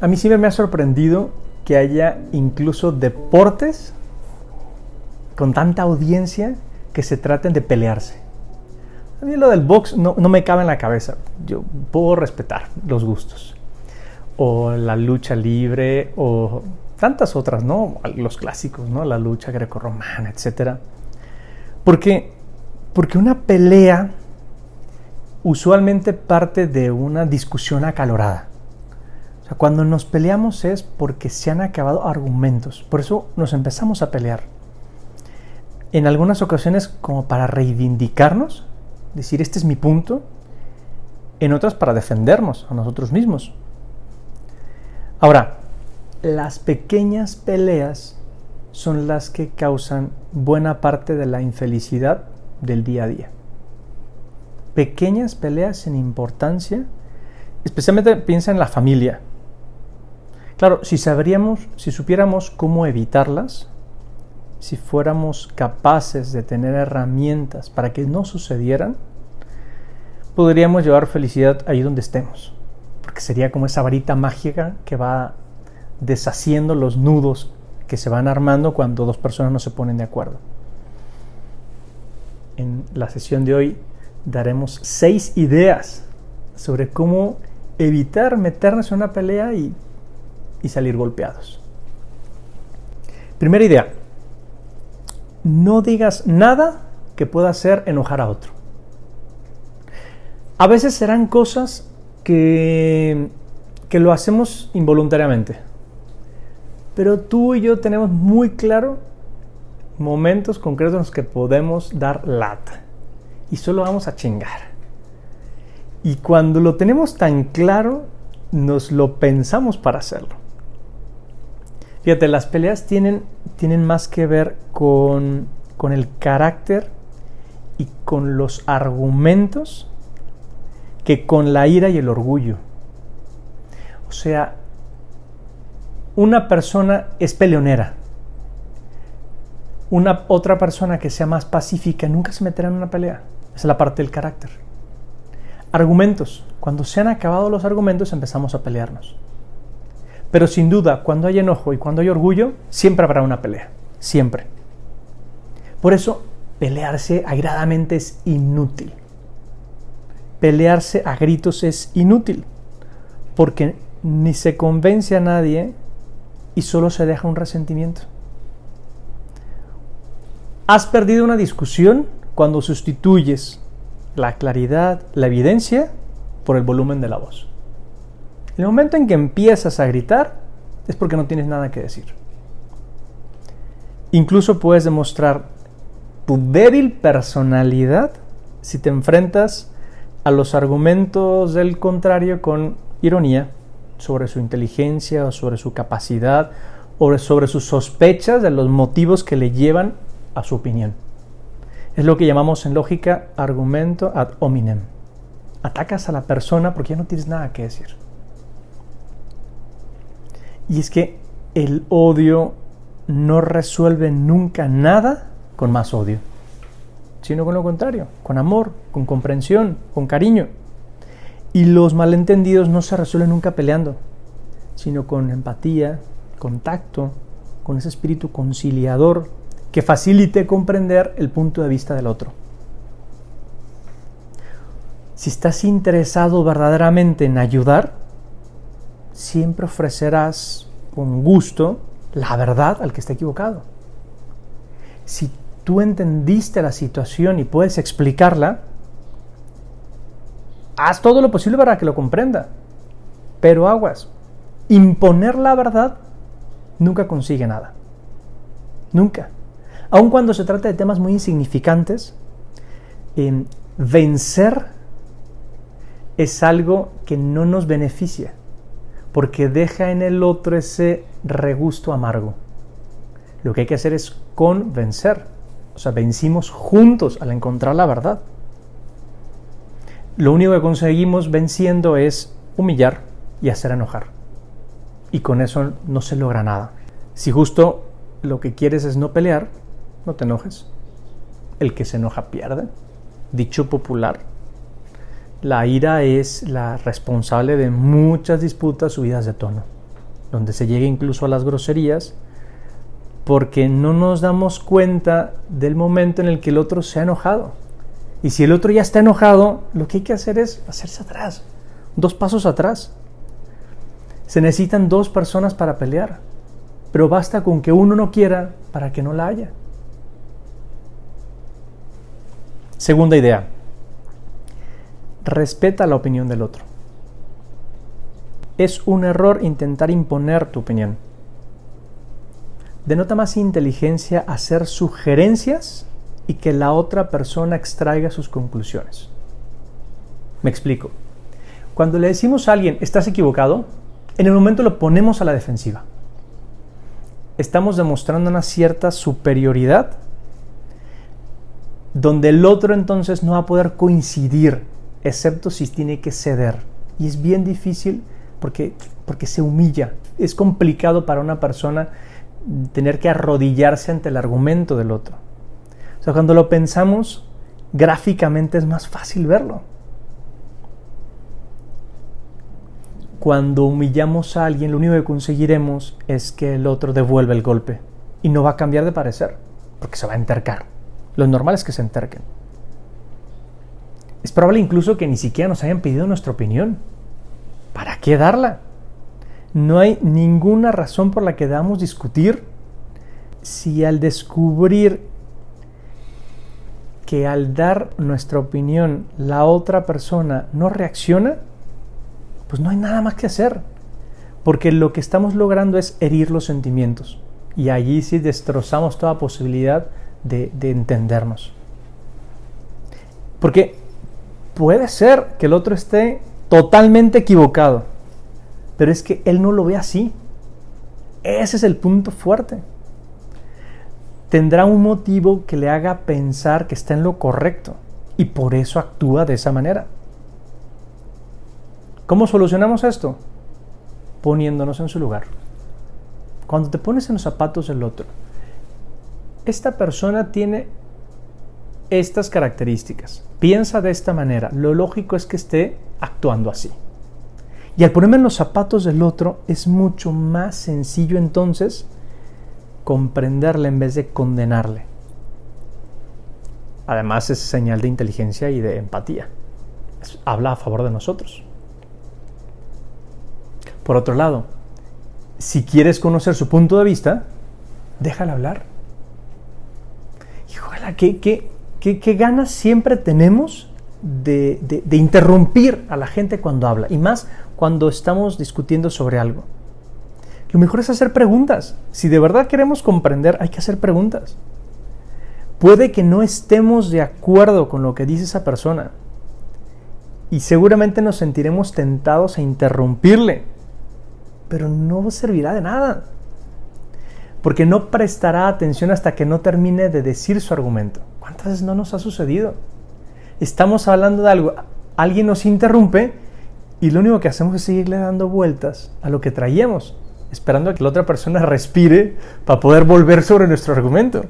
a mí siempre me ha sorprendido que haya incluso deportes con tanta audiencia que se traten de pelearse. A mí lo del box no, no me cabe en la cabeza. Yo puedo respetar los gustos. O la lucha libre, o tantas otras, ¿no? Los clásicos, ¿no? La lucha grecorromana, etc. Porque, porque una pelea usualmente parte de una discusión acalorada. Cuando nos peleamos es porque se han acabado argumentos. Por eso nos empezamos a pelear. En algunas ocasiones como para reivindicarnos, decir este es mi punto. En otras para defendernos a nosotros mismos. Ahora, las pequeñas peleas son las que causan buena parte de la infelicidad del día a día pequeñas peleas en importancia, especialmente piensa en la familia. Claro, si sabríamos, si supiéramos cómo evitarlas, si fuéramos capaces de tener herramientas para que no sucedieran, podríamos llevar felicidad ahí donde estemos, porque sería como esa varita mágica que va deshaciendo los nudos que se van armando cuando dos personas no se ponen de acuerdo. En la sesión de hoy daremos seis ideas sobre cómo evitar meternos en una pelea y, salir golpeados. Primera idea, no digas nada que pueda hacer enojar a otro. A veces serán cosas que, que lo hacemos involuntariamente, pero tú y yo tenemos muy claro momentos concretos en los que podemos dar lata y solo vamos a chingar. Y cuando lo tenemos tan claro, nos lo pensamos para hacerlo. Fíjate, las peleas tienen, tienen más que ver con, con el carácter y con los argumentos que con la ira y el orgullo. O sea, una persona es peleonera. Una otra persona que sea más pacífica nunca se meterá en una pelea es la parte del carácter. Argumentos. Cuando se han acabado los argumentos empezamos a pelearnos. Pero sin duda, cuando hay enojo y cuando hay orgullo, siempre habrá una pelea. Siempre. Por eso, pelearse airadamente es inútil. Pelearse a gritos es inútil. Porque ni se convence a nadie y solo se deja un resentimiento. ¿Has perdido una discusión? cuando sustituyes la claridad, la evidencia, por el volumen de la voz. El momento en que empiezas a gritar es porque no tienes nada que decir. Incluso puedes demostrar tu débil personalidad si te enfrentas a los argumentos del contrario con ironía sobre su inteligencia o sobre su capacidad o sobre sus sospechas de los motivos que le llevan a su opinión. Es lo que llamamos en lógica argumento ad hominem. Atacas a la persona porque ya no tienes nada que decir. Y es que el odio no resuelve nunca nada con más odio, sino con lo contrario, con amor, con comprensión, con cariño. Y los malentendidos no se resuelven nunca peleando, sino con empatía, contacto, con ese espíritu conciliador que facilite comprender el punto de vista del otro. Si estás interesado verdaderamente en ayudar, siempre ofrecerás con gusto la verdad al que está equivocado. Si tú entendiste la situación y puedes explicarla, haz todo lo posible para que lo comprenda. Pero aguas, imponer la verdad nunca consigue nada. Nunca. Aun cuando se trata de temas muy insignificantes, vencer es algo que no nos beneficia, porque deja en el otro ese regusto amargo. Lo que hay que hacer es convencer, o sea, vencimos juntos al encontrar la verdad. Lo único que conseguimos venciendo es humillar y hacer enojar. Y con eso no se logra nada. Si justo lo que quieres es no pelear, no te enojes. El que se enoja pierde. Dicho popular. La ira es la responsable de muchas disputas subidas de tono. donde se llega incluso a las groserías, porque no nos damos cuenta del momento en el que el otro se ha enojado. Y si el otro ya está enojado, lo que hay que hacer es hacerse atrás, dos pasos atrás. Se necesitan dos personas para pelear, pero basta con que uno no quiera para que no la haya. Segunda idea, respeta la opinión del otro. Es un error intentar imponer tu opinión denota más inteligencia hacer sugerencias y que la otra persona extraiga sus conclusiones. Me explico. Cuando le decimos a alguien, estás equivocado, en el momento lo ponemos a la defensiva. Estamos demostrando una cierta superioridad donde el otro entonces no va a poder coincidir, excepto si tiene que ceder. Y es bien difícil porque, porque se humilla. Es complicado para una persona tener que arrodillarse ante el argumento del otro. O sea, cuando lo pensamos, gráficamente es más fácil verlo. Cuando humillamos a alguien, lo único que conseguiremos es que el otro devuelva el golpe y no va a cambiar de parecer, porque se va a entercar. Lo normal es que se enterquen. Es probable incluso que ni siquiera nos hayan pedido nuestra opinión. ¿Para qué darla? No hay ninguna razón por la que debamos discutir si al descubrir que al dar nuestra opinión la otra persona no reacciona, pues no hay nada más que hacer. Porque lo que estamos logrando es herir los sentimientos. Y allí sí destrozamos toda posibilidad de, de entendernos. Porque puede ser que el otro esté totalmente equivocado pero es que él no lo ve así. Ese es el punto fuerte. Tendrá un motivo que le haga pensar que está en lo correcto y por eso actúa de esa manera. ¿Cómo solucionamos esto? Poniéndonos en su lugar. Cuando te pones en los zapatos del otro, esta persona tiene estas características, piensa de esta manera, lo lógico es que esté actuando así. Y al ponerme en los zapatos del otro es mucho más sencillo entonces comprenderle en vez de condenarle. Además es señal de inteligencia y de empatía. habla a favor de nosotros. Por otro lado, si quieres conocer su punto de vista, déjala hablar. Híjole, ¿qué, qué, qué, ganas siempre tenemos de, de, interrumpir a la gente cuando habla? Y más cuando estamos discutiendo sobre algo. Lo mejor es hacer preguntas. Si de verdad queremos comprender, hay que hacer preguntas. Puede que no estemos de acuerdo con lo que dice esa persona y seguramente nos sentiremos tentados a interrumpirle, pero no servirá de nada, porque no prestará atención hasta que no termine de decir su argumento. ¿Cuántas veces no nos ha sucedido? Estamos hablando de algo, alguien nos interrumpe y lo único que hacemos es seguirle dando vueltas a lo que traíamos, esperando a que la otra persona respire para poder volver sobre nuestro argumento.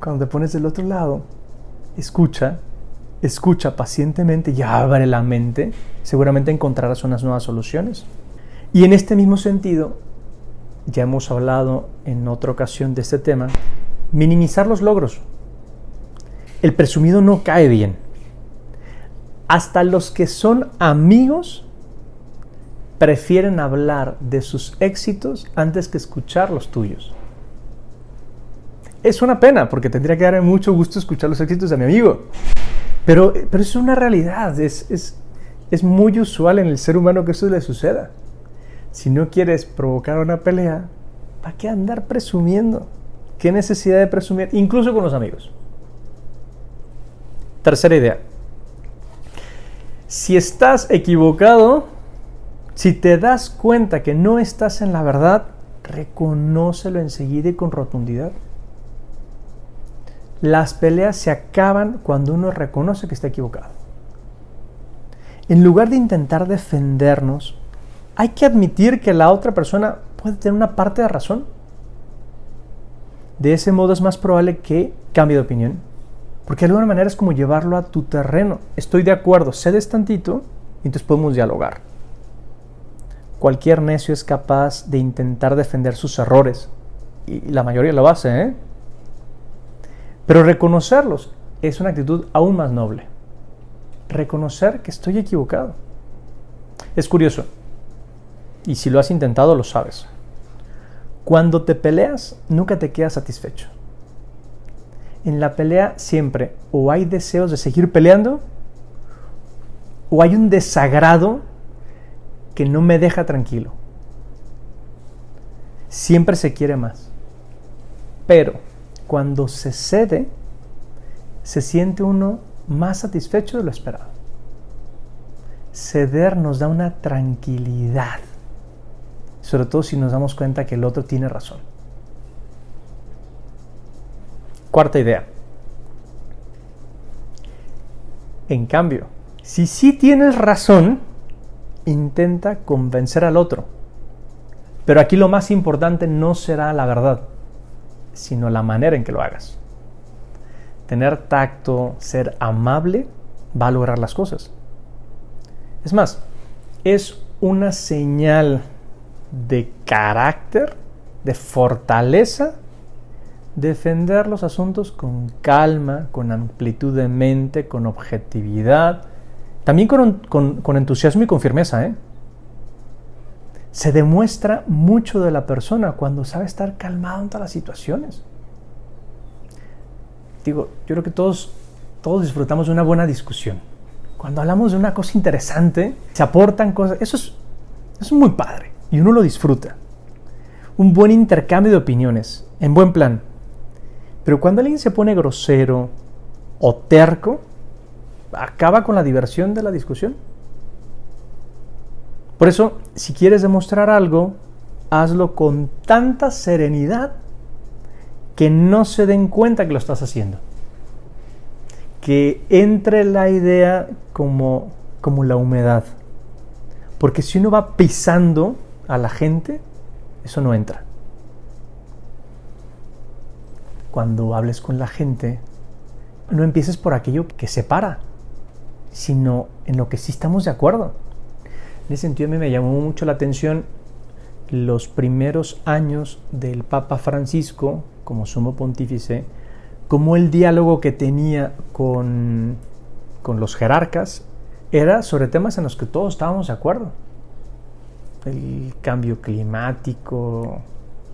Cuando te pones del otro lado, escucha, escucha pacientemente y abre la mente, seguramente encontrarás unas nuevas soluciones. Y en este mismo sentido, ya hemos hablado en otra ocasión de este tema, minimizar los logros. El presumido no cae bien hasta los que son amigos prefieren hablar de sus éxitos antes que escuchar los tuyos. Es una pena porque tendría que darme mucho gusto escuchar los éxitos de mi amigo. Pero, pero es una realidad, es, es, es muy usual en el ser humano que eso le suceda. Si no quieres provocar una pelea, ¿para qué andar presumiendo? ¿Qué necesidad de presumir? Incluso con los amigos. Tercera idea. Si estás equivocado, si te das cuenta que no estás en la verdad, reconócelo enseguida y con rotundidad. Las peleas se acaban cuando uno reconoce que está equivocado. En lugar de intentar defendernos, hay que admitir que la otra persona puede tener una parte de razón. De ese modo es más probable que cambie de opinión porque de alguna manera es como llevarlo a tu terreno. Estoy de acuerdo, cedes tantito y entonces podemos dialogar. cualquier necio es capaz de intentar defender sus errores. Y la mayoría lo hace, ¿eh? Pero reconocerlos es una actitud aún más noble. Reconocer que estoy equivocado. Es curioso. Y si lo has intentado, lo sabes. Cuando te peleas, nunca te quedas satisfecho. En la pelea siempre o hay deseos de seguir peleando o hay un desagrado que no me deja tranquilo. Siempre se quiere más. Pero cuando se cede, se siente uno más satisfecho de lo esperado. Ceder nos da una tranquilidad, sobre todo si nos damos cuenta que el otro tiene razón. Cuarta idea. En cambio, si sí tienes razón, intenta convencer al otro. Pero aquí lo más importante no será la verdad, sino la manera en que lo hagas. Tener tacto, ser amable, va a lograr las cosas. Es más, es una señal de carácter, de fortaleza, defender los asuntos con calma, con amplitud de mente, con objetividad, también con, entusiasmo y con firmeza. ¿eh? Se demuestra mucho de la persona cuando sabe estar calmado todas las situaciones. Digo, yo creo que todos, todos disfrutamos de una buena discusión. Cuando hablamos de una cosa interesante, se aportan cosas. Eso es, eso es muy padre y uno lo disfruta. Un buen intercambio de opiniones, en buen plan. Pero cuando alguien se pone grosero o terco, acaba con la diversión de la discusión. Por eso, si quieres demostrar algo, hazlo con tanta serenidad que no se den cuenta que lo estás haciendo. Que entre la idea como, como la humedad. Porque si uno va pisando a la gente, eso no entra. Cuando hables con la gente, no empieces por aquello que separa, sino en lo que sí estamos de acuerdo. En ese sentido a mí me llamó mucho la atención los primeros años del Papa Francisco como sumo pontífice, como el diálogo que tenía con, con los jerarcas era sobre temas en los que todos estábamos de acuerdo. El cambio climático,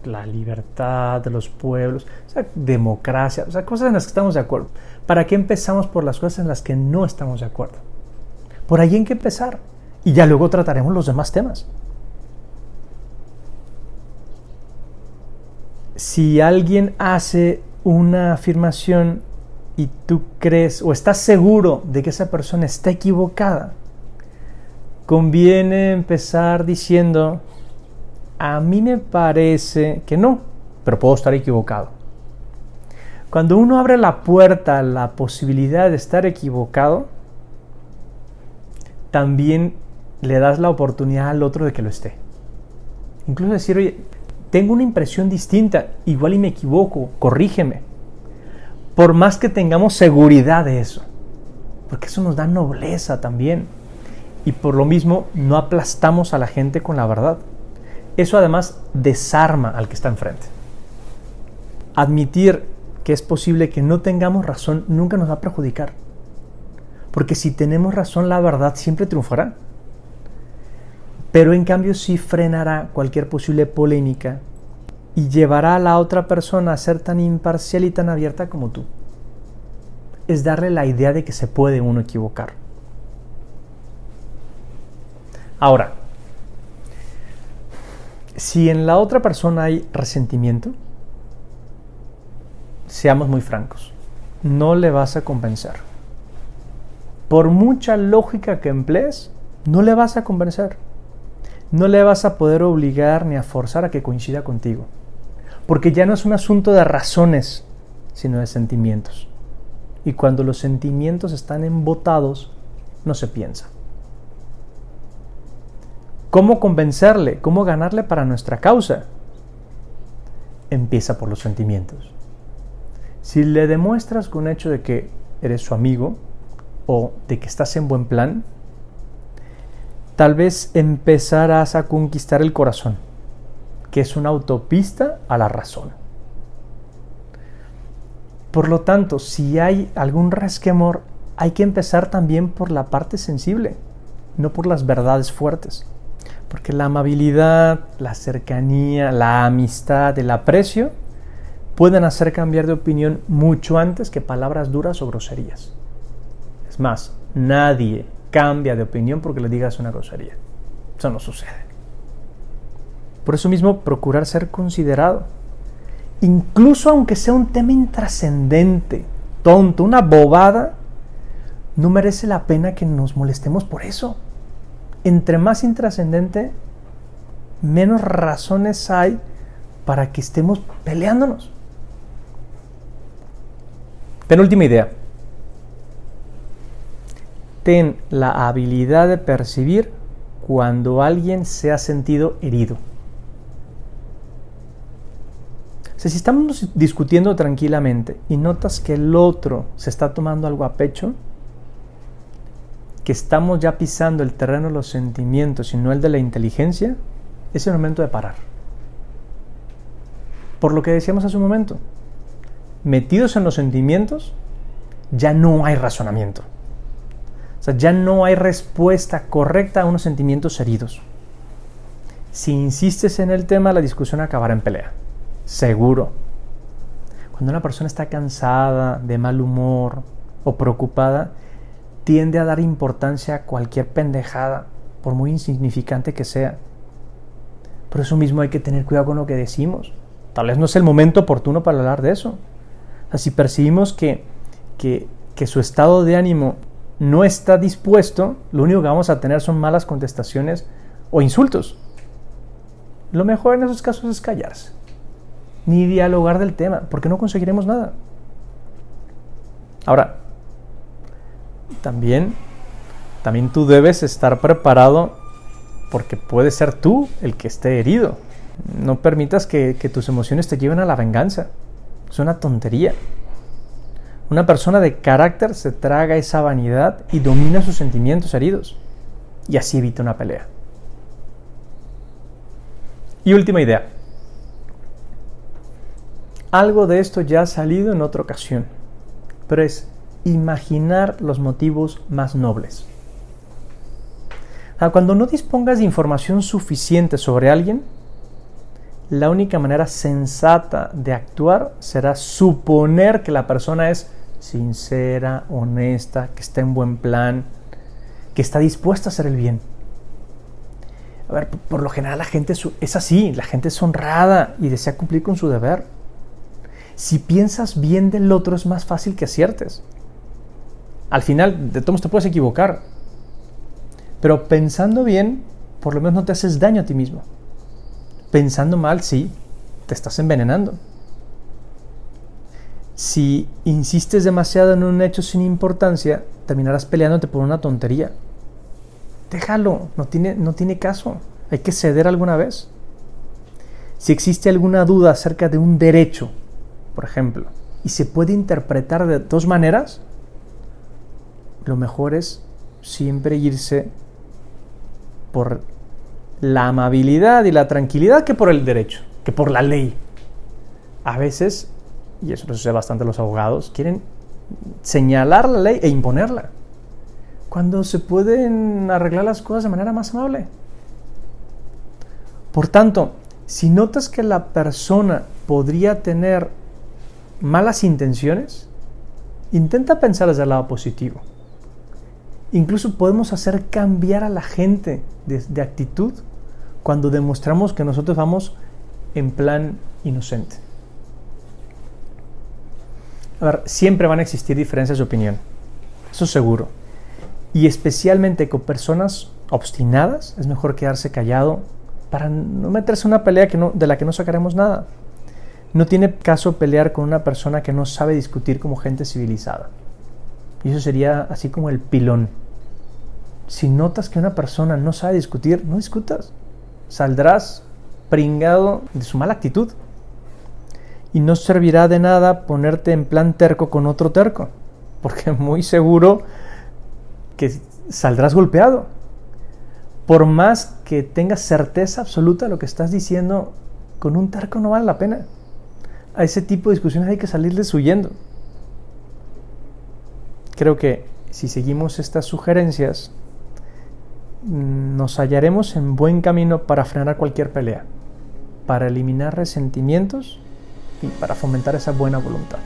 la libertad de los pueblos, o democracia, o cosas en las que estamos de acuerdo. ¿Para qué empezamos por las cosas en las que no estamos de acuerdo? Por ahí hay que empezar y ya luego trataremos los demás temas. Si alguien hace una afirmación y tú crees o estás seguro de que esa persona está equivocada, conviene empezar diciendo, a mí me parece que no, pero puedo estar equivocado. Cuando uno abre la puerta a la posibilidad de estar equivocado, también le das la oportunidad al otro de que lo esté. Incluso decir, oye, tengo una impresión distinta, igual y me equivoco, corrígeme. Por más que tengamos seguridad de eso, porque eso nos da nobleza también. Y por lo mismo no aplastamos a la gente con la verdad. Eso además desarma al que está enfrente. Admitir que es posible que no tengamos razón nunca nos va a perjudicar. Porque si tenemos razón, la verdad siempre triunfará pero en cambio sí frenará cualquier posible polémica y llevará a la otra persona a ser tan imparcial y tan abierta como tú. Es darle la idea de que se puede uno equivocar. Ahora, si en la otra persona hay resentimiento, seamos muy francos, no le vas a convencer. Por mucha lógica que emplees, no le vas a convencer no le vas a poder obligar ni a forzar a que coincida contigo. Porque ya no es un asunto de razones, sino de sentimientos. Y cuando los sentimientos están embotados, no se piensa. ¿Cómo convencerle? ¿Cómo ganarle para nuestra causa? Empieza por los sentimientos. Si le demuestras con hecho de que eres su amigo o de que estás en buen plan, tal vez empezarás a conquistar el corazón, que es una autopista a la razón. Por lo tanto, si hay algún resquemor, hay que empezar también por la parte sensible, no por las verdades fuertes. Porque la amabilidad, la cercanía, la amistad, el aprecio pueden hacer cambiar de opinión mucho antes que palabras duras o groserías. Es más, nadie cambia de opinión porque le digas una grosería. Eso no sucede. Por eso mismo, procurar ser considerado. Incluso aunque sea un tema intrascendente, tonto, una bobada, no merece la pena que nos molestemos por eso entre más intrascendente, menos razones hay para que estemos peleándonos. Penúltima idea. Ten la habilidad de percibir cuando alguien se ha sentido herido. si estamos discutiendo tranquilamente y notas que el otro se está tomando algo a pecho, que estamos ya pisando el terreno de los sentimientos y no el de la inteligencia, es el momento de parar. Por lo que decíamos hace un momento, metidos en los sentimientos, ya no hay razonamiento. O sea, ya no hay respuesta correcta a unos sentimientos heridos. Si insistes en el tema, la discusión acabará en pelea. Seguro. Cuando una persona está cansada, de mal humor o preocupada, tiende a dar importancia a cualquier pendejada, por muy insignificante que sea. Por eso mismo hay que tener cuidado con lo que decimos. Tal vez no es el momento oportuno para hablar de eso. O si percibimos que, que, que su estado de ánimo no está dispuesto, lo único que vamos a tener son malas contestaciones o insultos. Lo mejor en esos casos es callarse, ni dialogar del tema, porque no conseguiremos nada. Ahora, también, también tú debes estar preparado porque puede ser tú el que esté herido. No permitas que, que tus emociones te lleven a la venganza. Es una tontería. Una persona de carácter se traga esa vanidad y domina sus sentimientos heridos. Y así evita una pelea. Y última idea. Algo de esto ya ha salido en otra ocasión, pero es imaginar los motivos más nobles. cuando no dispongas de información suficiente sobre alguien, la única manera sensata de actuar será suponer que la persona es sincera, honesta, que está en buen plan, que está dispuesta a hacer el bien. A ver, por lo general la gente es así, la gente es honrada y desea cumplir con su deber. Si piensas bien del otro es más fácil que aciertes al final de todos te puedes equivocar. Pero pensando bien, por lo menos no te haces daño a ti mismo. Pensando mal, sí, te estás envenenando. Si insistes demasiado en un hecho sin importancia, terminarás peleándote por una tontería. Déjalo, no tiene, no tiene caso. Hay que ceder alguna vez. Si existe alguna duda acerca de un derecho, por ejemplo, y se puede interpretar de dos maneras, lo mejor es siempre irse por la amabilidad y la tranquilidad que por el derecho, que por la ley. A veces, y eso lo sucede bastante los abogados, quieren señalar la ley e imponerla, cuando se pueden arreglar las cosas de manera más amable. Por tanto, si notas que la persona podría tener malas intenciones, intenta pensar desde el lado positivo. Incluso podemos hacer cambiar a la gente de, actitud cuando demostramos que nosotros vamos en plan inocente. A ver, siempre van a existir diferencias de opinión, eso seguro. Y especialmente con personas obstinadas, es mejor quedarse callado para no meterse en una pelea que no, de la que no sacaremos nada. No tiene caso pelear con una persona que no sabe discutir como gente civilizada. Y eso sería así como el pilón si notas que una persona no sabe discutir, no discutas. Saldrás pringado de su mala actitud. Y no servirá de nada ponerte en plan terco con otro terco, porque muy seguro que saldrás golpeado. por más que tengas certeza absoluta de lo que estás diciendo, con un terco no vale la pena. A ese tipo de discusiones hay que salirles huyendo. Creo que si seguimos estas sugerencias, nos hallaremos en buen camino para frenar cualquier pelea, para eliminar resentimientos y para fomentar esa buena voluntad.